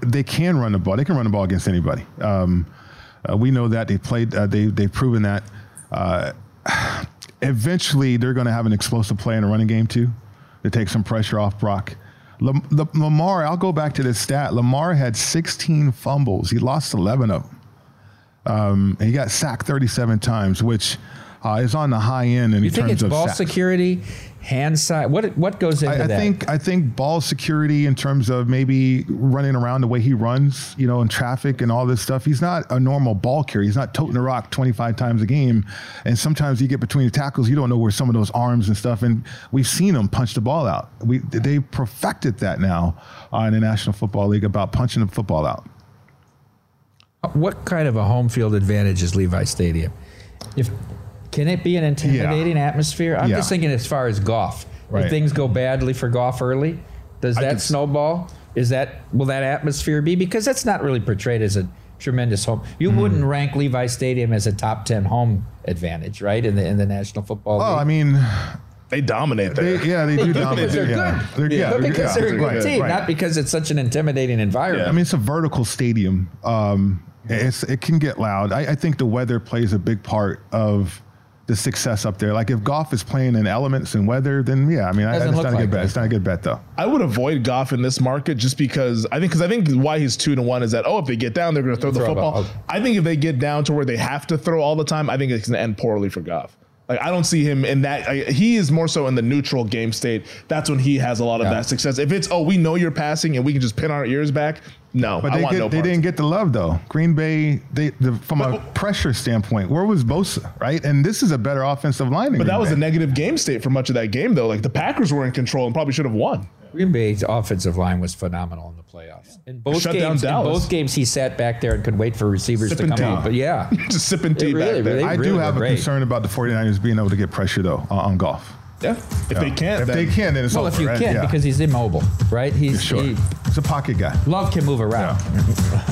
they can run the ball. They can run the ball against anybody. Um, Uh, we know that they played. Uh, they they've proven that. Uh, <sighs> eventually, they're going to have an explosive play in a running game too, to take some pressure off Brock. Lam- Lamar, I'll go back to this stat. Lamar had 16 fumbles. He lost 11 of them. Um, he got sacked 37 times, which uh, is on the high end in You think terms it's of ball sacks. security, hand side? What what goes into I, I that? think I think ball security in terms of maybe running around the way he runs, you know, in traffic and all this stuff. He's not a normal ball carrier. He's not toting a rock 25 times a game. And sometimes you get between the tackles, you don't know where some of those arms and stuff. And we've seen him punch the ball out. We they perfected that now uh, in the National Football League about punching the football out. what kind of a home field advantage is Levi Stadium? If can it be an intimidating atmosphere? I'm Yeah. just thinking as far as Goff. Right. If things go badly for Goff early, does that snowball? Is that will that atmosphere be? Because that's not really portrayed as a tremendous home. You Hmm. wouldn't rank Levi Stadium as a top ten home advantage, right? In the in the National Football Oh, League. I mean, They dominate there. they, yeah, they do dominate. they're yeah. good. They're, yeah, but they're- because yeah, they're a good right, team, right. not because it's such an intimidating environment. I mean, it's a vertical stadium. Um, it's, it can get loud. I, I think the weather plays a big part of the success up there. Like if Goff is playing in elements and weather, then yeah, I mean, I, Doesn't it's not a like good bet. It's not a good bet though. I would avoid Goff in this market just because I think because I think why he's two to one is that oh if they get down they're going to throw the Throw a football. ball. I think if they get down to where they have to throw all the time, I think it's going to end poorly for Goff. Like I don't see him in that. I, he is more so in the neutral game state. That's when he has a lot of Yeah. that success. If it's oh we know you're passing and we can just pin our ears back, no, But I they, want get, no they didn't get the love though. Green Bay, they the, from a pressure standpoint, where was Bosa? Right, and this is a better offensive line. than But that was Bay. a negative game state for much of that game though. Like the Packers were in control and probably should have won. Green Bay's offensive line was phenomenal in the playoffs. In both Shut down games, in both games, he sat back there and could wait for receivers Sipping to come tea. out. But yeah, <laughs> just sipping tea really- back there. really- I do really have a great. concern about the 49ers being able to get pressure though on, on Goff. Yeah, if they can't, If then, they can, then it's all right. well, over. if you right? can, Yeah. because he's immobile, right? He's sure, he, he's a pocket guy. love can move around.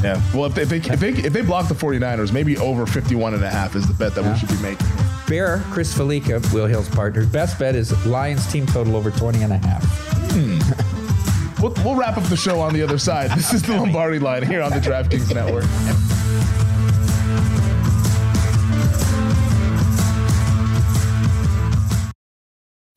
Yeah. Well, if they, if they if they if they block the 49ers, maybe over 51 and a half is the bet that we should be making. Bear, Chris Fallica, Will Hill's partner. Best bet is Lions team total over 20 and a half. Hmm. We'll, we'll wrap up the show on the other side. This is the <laughs> Lombardi line here on the DraftKings Network.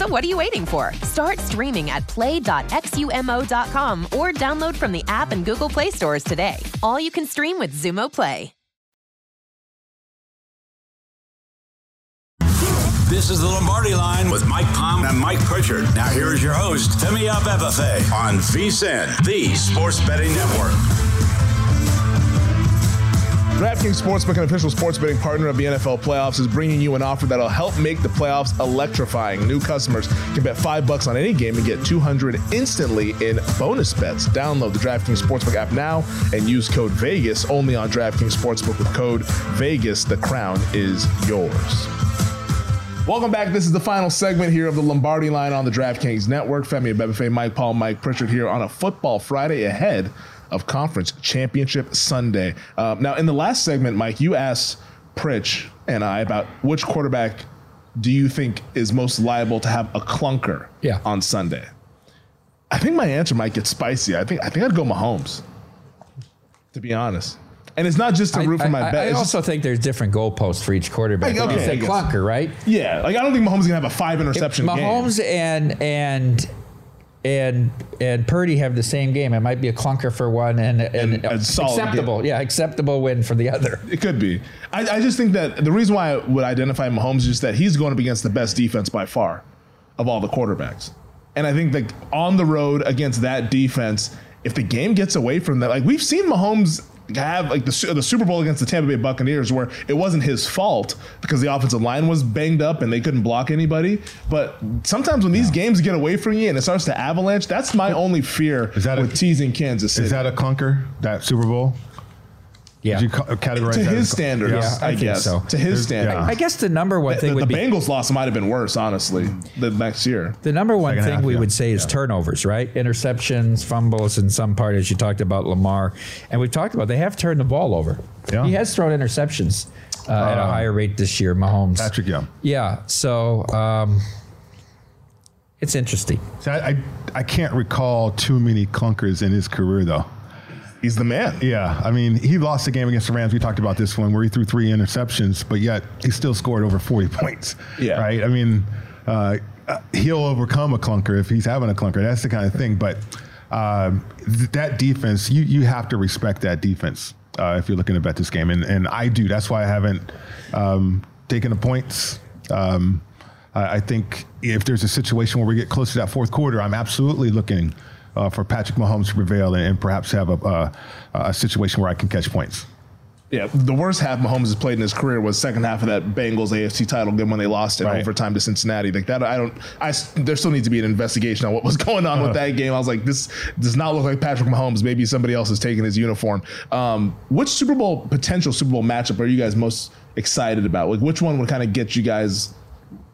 So what are you waiting for? Start streaming at play.xumo.com or download from the app and Google Play stores today. All you can stream with Xumo Play. This is the Lombardi line with Mike Palm and Mike Pritchard. Now here is your host, Femi Abebefe on VSIN, the Sports Betting Network. DraftKings Sportsbook, an official sports betting partner of the NFL playoffs, is bringing you an offer that'll help make the playoffs electrifying. New customers can bet five bucks on any game and get 200 instantly in bonus bets. Download the DraftKings Sportsbook app now and use code Vegas only on DraftKings Sportsbook with code Vegas. The crown is yours. Welcome back. This is the final segment here of the Lombardi line on the DraftKings Network. Femi Abebefe, Mike Palm, Mike Pritchard here on a football Friday ahead of Conference Championship Sunday. Uh, now, in the last segment, Mike, you asked Pritch and I about which quarterback do you think is most liable to have a clunker Yeah. on Sunday? I think my answer might get spicy. I think I think I'd go Mahomes. To be honest, and it's not just to root for my I, bet. I it's also think there's different goalposts for each quarterback. Like, okay, I said guess. clunker, right? yeah, like I don't think Mahomes is gonna have a five interception game. Mahomes and and and and Purdy have the same game. It might be a clunker for one and, and, And a solid acceptable, yeah, acceptable win for the other. It could be. I, I just think that the reason why I would identify Mahomes is just that he's going up against the best defense by far of all the quarterbacks. And I think that on the road against that defense, if the game gets away from that, like we've seen Mahomes have like the, the Super Bowl against the Tampa Bay Buccaneers where it wasn't his fault because the offensive line was banged up and they couldn't block anybody. But sometimes when these games get away from you and it starts to avalanche, that's my only fear Is that a- with teasing Kansas City. Is that a clunker? That Super Bowl? Yeah. Did you ca- categorize to that his as standards, Yeah, I I, think guess. so. To his There's- standards. I guess the number one The, thing the would be Bengals loss might have been worse, honestly, the next year. The number one Second thing half, we yeah. would say is turnovers, right? Interceptions, fumbles in some part, as you talked about Lamar. And we've talked about they have turned the ball over. Yeah. He has thrown interceptions uh, at a higher rate this year, Mahomes. Patrick Young. Yeah. So um, it's interesting. So I, I I can't recall too many clunkers in his career though. He's the man. Yeah, I mean, he lost the game against the Rams. We talked about this one where he threw three interceptions, but yet he still scored over 40 points. Yeah. Right? I mean, uh, he'll overcome a clunker if he's having a clunker. That's the kind of thing. But um, th- that defense, you, you have to respect that defense uh, if you're looking to bet this game. And, and I do. That's why I haven't um, taken the points. Um, I I think if there's a situation where we get close to that fourth quarter, I'm absolutely looking uh, for Patrick Mahomes to prevail and, and perhaps have a, a, a situation where I can catch points. Yeah, the worst half Mahomes has played in his career was second half of that Bengals AFC title game when they lost in Right. overtime to Cincinnati. Like that, I don't. I there still needs to be an investigation on what was <laughs> going on with that game. I was like, this does not look like Patrick Mahomes. Maybe somebody else is taking his uniform. Um, which Super Bowl potential Super Bowl matchup are you guys most excited about? Like, which one would kind of get you guys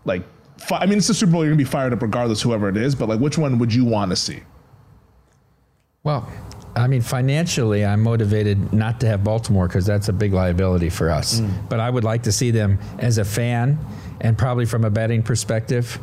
like? Fi- I mean, it's the Super Bowl. You're gonna be fired up regardless, whoever it is. But like, which one would you want to see? Well, I mean, financially, I'm motivated not to have Baltimore because that's a big liability for us. Mm. But I would like to see them as a fan and probably from a betting perspective.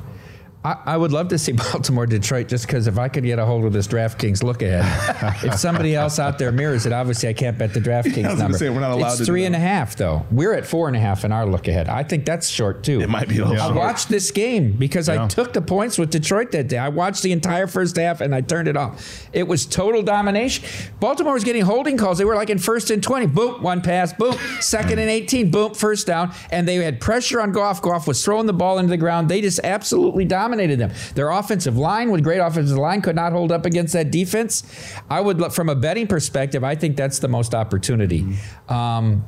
I, I would love to see <laughs> Baltimore, Detroit, just because if I could get a hold of this DraftKings look ahead. <laughs> if somebody else out there mirrors it, obviously I can't bet the DraftKings <laughs> I was number. say, we're not allowed it's three and a half, though. We're at four and a half in our look ahead. I think that's short too. It might be a little I short. watched this game because I took the points with Detroit that day. I watched the entire first half and I turned it off. It was total domination. Baltimore was getting holding calls. They were like in first and 20. Boom, one pass. Boom, second and 18. Boom, first down. And they had pressure on Goff. Goff was throwing the ball into the ground. They just absolutely dominated them. Their offensive line, with great offensive line, could not hold up against that defense. I would, look from a betting perspective, I think that's the most opportunity. Um,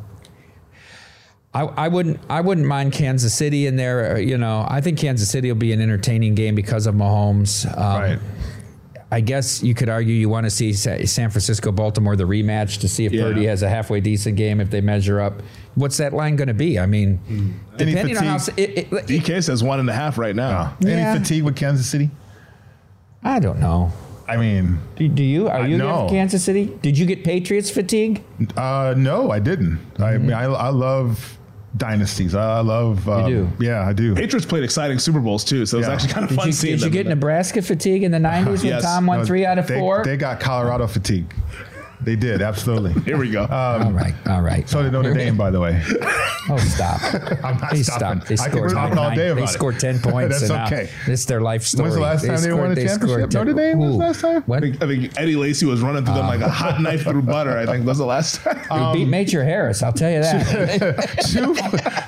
I, I wouldn't I wouldn't mind Kansas City in there. uh, You know, I think Kansas City will be an entertaining game because of Mahomes. Um, Right. I guess you could argue you want to see San Francisco Baltimore the rematch to see if Yeah. Purdy has a halfway decent game if they measure up. What's that line going to be? I mean, Any depending on how fatigue? it, it, DK says one and a half right now. Uh, Yeah. Any fatigue with Kansas City? I don't know. I mean, Do, do you? Are you no. in Kansas City? Did you get Patriots fatigue? uh, no, I didn't. I mean, I, I love dynasties. I love. Um, do? Yeah, I do. Patriots played exciting Super Bowls too, so it was actually kind of Did fun you, seeing did you get in that. Nebraska fatigue in the 90s <laughs> when Yes. Tom won No, three out of they, four? They got Colorado fatigue. They did, absolutely. <laughs> Here we go. Um, all right, all right. So did Notre Dame, by the way. Oh, stop. <laughs> I'm not They stopping. stopped. They I can scored talk nine- all day about it. scored 10 <laughs> points. That's and now okay. This is their life story. When's the last time they won a scored- championship? Notre Dame was Ooh. last time? I When? think, I think Eddie Lacy was running through them like a uh. hot knife through butter. I think was the last time. We beat um, Major Harris, I'll tell you that. two,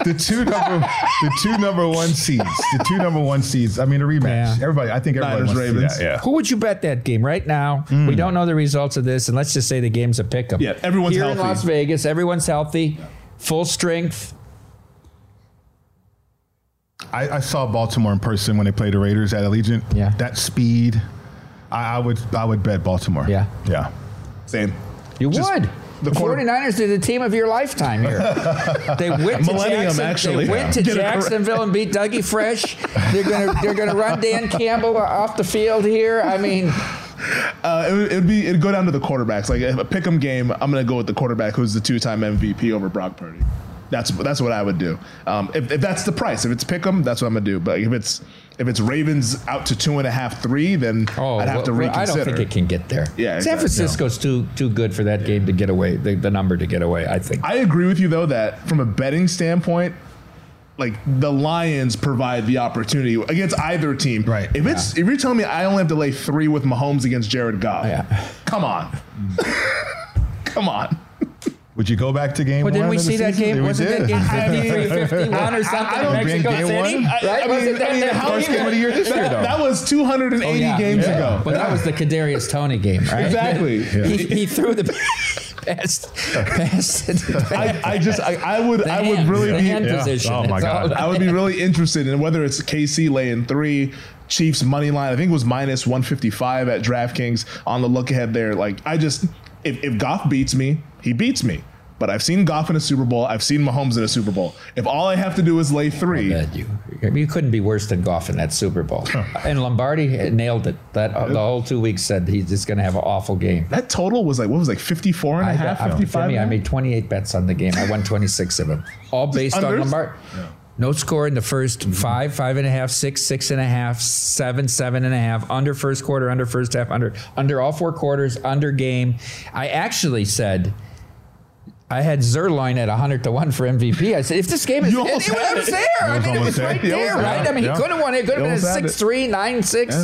the two number, the two number one seeds, the two number one seeds. I mean, a rematch. Yeah. Everybody, I think everybody Niners, wants Ravens. that. Yeah. Who would you bet that game right now? We hmm. don't know the results of this, and let's just say the game's a pick 'em. Yeah, everyone's Here healthy. in Las Vegas, everyone's healthy, full strength. I, I saw Baltimore in person when they played the Raiders at Allegiant. Yeah. That speed, I, I would, I would bet Baltimore. Yeah. Yeah. Same. You Just would. the The quarter- 49ers are the team of your lifetime here. <laughs> they went to Millennium, Jackson, actually. They went to Get it correct. Jacksonville and beat Dougie Fresh. They're gonna they're gonna run Dan Campbell off the field here. I mean, <laughs> Uh, it, would, it would be it'd go down to the quarterbacks. Like if a pick'em game, I'm gonna go with the quarterback who's the two-time MVP over Brock Purdy. That's that's what I would do. Um, if, if that's the price, if it's pick 'em, that's what I'm gonna do. But if it's if it's Ravens out to two and a half, three, then I'd have to well, I don't think it can get there. Yeah, San exactly. Francisco's too too good for that game to get away. The, the number to get away, I think. I agree with you though that from a betting standpoint, like the Lions provide the opportunity against either team. Right. If it's if you're telling me I only have to lay three with Mahomes against Jared Goff, come on, <laughs> come on. Would you go back to game Well, one? didn't we see that season? game? We Wasn't that game <laughs> 51 or <laughs> something I don't in Mexico game City? one. I- right? I mean, that I mean, that how first you- game of the year this year, though? that was 280 Oh, yeah. games Yeah. ago. But that was the Kadarius Toney game, right? Exactly. He, he threw the pass. <laughs> pass I, I just I, I would The I would hand- really be position. Oh, my It's God. I would be really interested in whether it's KC laying three, Chiefs money line. I think it was minus 155 at DraftKings on the look ahead there. Like I just if, if Goff beats me, he beats me. But I've seen Goff in a Super Bowl. I've seen Mahomes in a Super Bowl. If all I have to do is lay three, you. You couldn't be worse than Goff in that Super Bowl. and Lombardi nailed it. That uh, the whole two weeks said he's just going to have an awful game. that total was like what was like 54 and a I, half, I, 55. Jimmy, I made 28 bets on the game. I won 26 of them, all based on unders? Lombard. No score in the first five, five and a half, six, six and a half, seven, seven and a half, under first quarter, under first half, under under all four quarters, under game. I actually said I had Zuerlein at 100 to 1 for MVP. I said, if this game is, You it, almost it had was there. I mean, it was there. right You there, almost right? had I mean, it. he could have won it. It could have been a almost had it. 6 3, 9 6.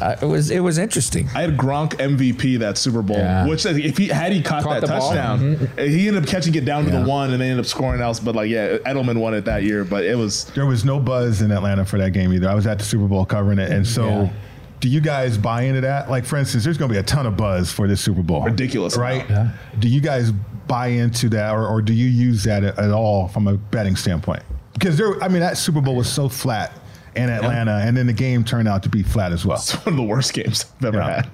Uh, it was it was interesting. I had Gronk MVP that Super Bowl, Yeah. which if he had he caught, Caught that the ball? touchdown, he ended up catching it down to the one and they ended up scoring else. But like, yeah, Edelman won it that year. But it was There was no buzz in Atlanta for that game either. I was at the Super Bowl covering it, and so. Yeah. Do you guys buy into that? Like, for instance, there's going to be a ton of buzz for this Super Bowl. Ridiculous right? amount. Do you guys buy into that, or, or do you use that at, at all from a betting standpoint? Because there, I mean, that Super Bowl was so flat in Atlanta, and then the game turned out to be flat as well. it's one of the worst games I've ever Yeah. had.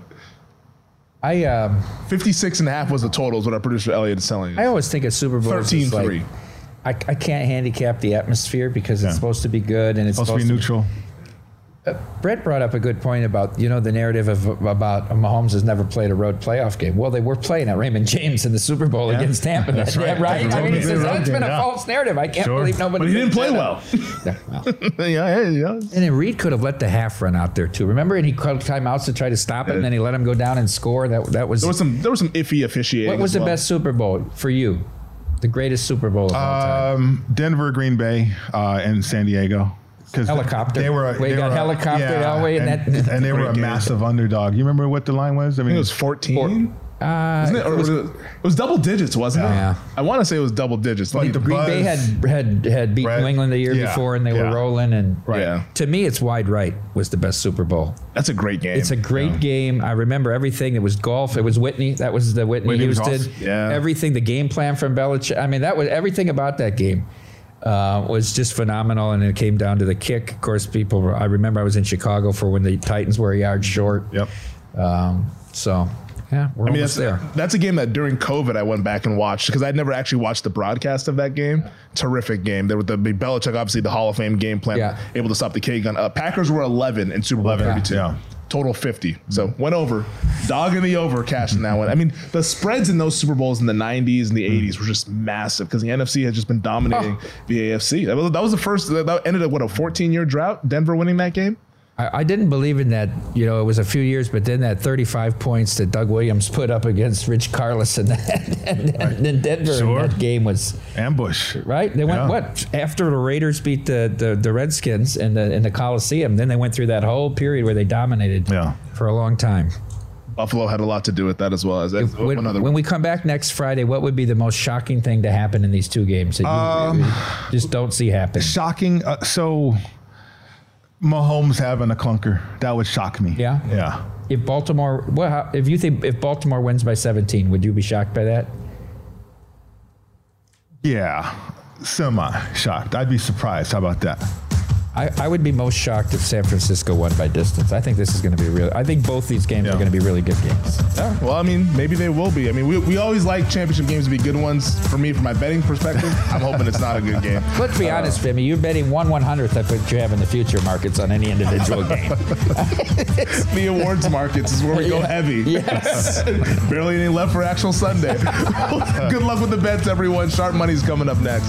I um 56 and a half was the total is what our producer Elliot is telling I always think a Super Bowl is 13 just like, I, I can't handicap the atmosphere because Yeah. it's supposed to be good and it's Supposed to be neutral. Brett brought up a good point about you know the narrative of about Mahomes has never played a road playoff game. Well, they were playing at Raymond James in the Super Bowl Yeah. against Tampa. That's that- right. <laughs> right? That's a I mean, he road- says road that's been a yeah. false narrative. I can't Sure. believe nobody. But he didn't play well. <laughs> Yeah, well. <laughs> yeah, yeah, yeah. And then Reid could have let the half run out there too. Remember, and he called timeouts to try to stop it, and then he let him go down and score. That that was There was some there was some iffy officiating. what was as the well. best Super Bowl for you? The greatest Super Bowl of all time. Um, Denver, Green Bay, uh, and San Diego. Because Helicopter. They were. We they got were, helicoptered all the way in and, that- and they were a Great game. massive underdog. You remember what the line was? I I mean, think it was 14. Uh, Wasn't it? Or was it, it was double digits, wasn't Yeah. it? I want to say it was double digits. Like the the, Green Bay had had had beat Right. New England the year Yeah. before, and they Yeah. were rolling. And Right. Yeah. to me, it's wide right was the best Super Bowl. that's a great game. It's a great game. I remember everything. It was golf. It was Whitney. That was the Whitney, Whitney Houston. awesome. Yeah. Everything. The game plan from Belichick. I mean, that was everything about that game. Uh, was just phenomenal, and it came down to the kick. Of course, people. were- I remember I was in Chicago for when the Titans were a yard short. Yep. Um, so, yeah, we're I mean, almost that's, there. that's a game that during COVID I went back and watched because I'd never actually watched the broadcast of that game. Terrific game. There was the big Belichick, obviously the Hall of Fame game plan, Yeah. able to stop the K gun. Uh, Packers were 11 in Super Bowl 11, 32. yeah. Total 50. So mm-hmm. went over. Dog in the over, cashing that one. I mean, the spreads in those Super Bowls in the 90s and the mm-hmm. 80s were just massive because the NFC had just been dominating the AFC. That was, that was the first, that that ended up, what, a 14 year drought? Denver winning that game? I, I didn't believe in that. You know, it was a few years, but then that 35 points that Doug Williams put up against Rich Karlis and, and, then Denver Sure. in that game was Ambush. right. They went Yeah. what after the Raiders beat the, the the Redskins in the in the Coliseum. Then they went through that whole period where they dominated Yeah. for a long time. Buffalo had a lot to do with that as well. As When, when we come back next Friday, what would be the most shocking thing to happen in these two games that you Um, just don't see happen? Shocking. Uh, so, Mahomes having a clunker that would shock me. Yeah? Yeah. If Baltimore, what? how- If you think if Baltimore wins by 17, would you be shocked by that? Yeah. Semi shocked. I'd be surprised. How about that? I, I would be most shocked if San Francisco won by distance. I think this is going to be real. I think both these games Yeah. are going to be really good games. Yeah, well, I mean, maybe they will be. I mean, we, we always like championship games to be good ones. For me, from my betting perspective, <laughs> I'm hoping it's not a good game. Let's be uh, honest, Femi. You're betting one one hundredth of what you have in the future markets on any individual <laughs> game. <laughs> the awards markets is where we go heavy. Yes. Barely any left for actual Sunday. good luck with the bets, everyone. Sharp Money's coming up next.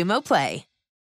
Xumo Play.